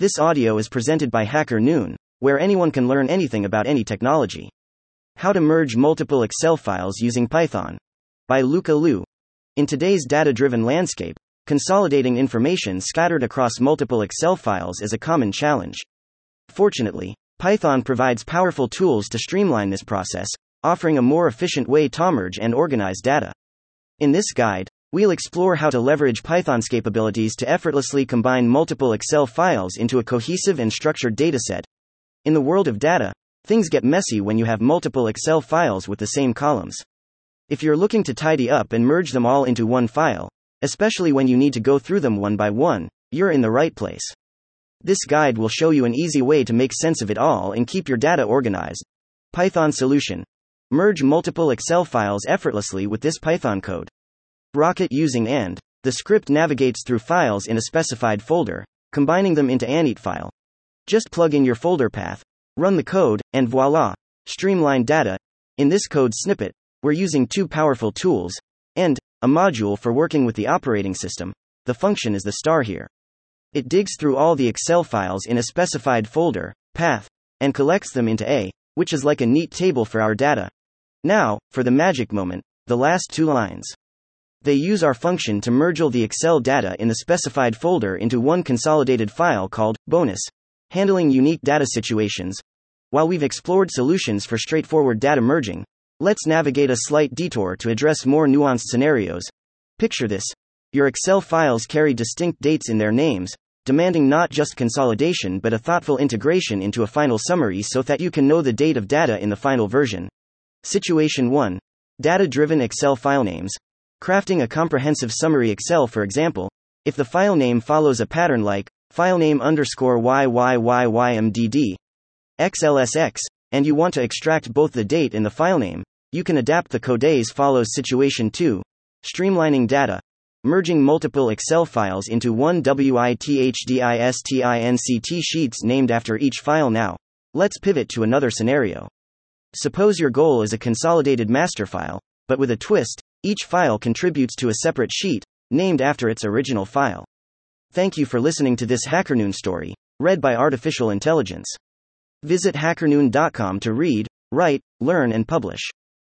This audio is presented by HackerNoon, where anyone can learn anything about any technology. How to merge multiple Excel files using Python. By Luca Liu. In today's data driven landscape, consolidating information scattered across multiple Excel files is a common challenge. Fortunately, Python provides powerful tools to streamline this process, offering a more efficient way to merge and organize data. In this guide, we'll explore how to leverage Python's capabilities to effortlessly combine multiple Excel files into a cohesive and structured dataset. In the world of data, things get messy when you have multiple Excel files with the same columns. If you're looking to tidy up and merge them all into one file, especially when you need to go through them one by one, you're in the right place. This guide will show you an easy way to make sense of it all and keep your data organized. Python solution Merge multiple Excel files effortlessly with this Python code. Rocket using AND. The script navigates through files in a specified folder, combining them into init file. Just plug in your folder path, run the code, and voila! Streamlined data. In this code snippet, we're using two powerful tools and a module for working with the operating system. The function is the star here. It digs through all the Excel files in a specified folder, path, and collects them into A, which is like a neat table for our data. Now, for the magic moment, the last two lines. They use our function to merge all the Excel data in the specified folder into one consolidated file called bonus, handling unique data situations. While we've explored solutions for straightforward data merging, let's navigate a slight detour to address more nuanced scenarios. Picture this your Excel files carry distinct dates in their names, demanding not just consolidation but a thoughtful integration into a final summary so that you can know the date of data in the final version. Situation 1. Data driven Excel file names. Crafting a comprehensive summary Excel, for example, if the file name follows a pattern like filename underscore YYYYMDD XLSX, and you want to extract both the date and the filename, you can adapt the code as follows Situation 2. Streamlining data. Merging multiple Excel files into one WITHDISTINCT sheets named after each file now. Let's pivot to another scenario. Suppose your goal is a consolidated master file, but with a twist, each file contributes to a separate sheet, named after its original file. Thank you for listening to this HackerNoon story, read by Artificial Intelligence. Visit hackernoon.com to read, write, learn, and publish.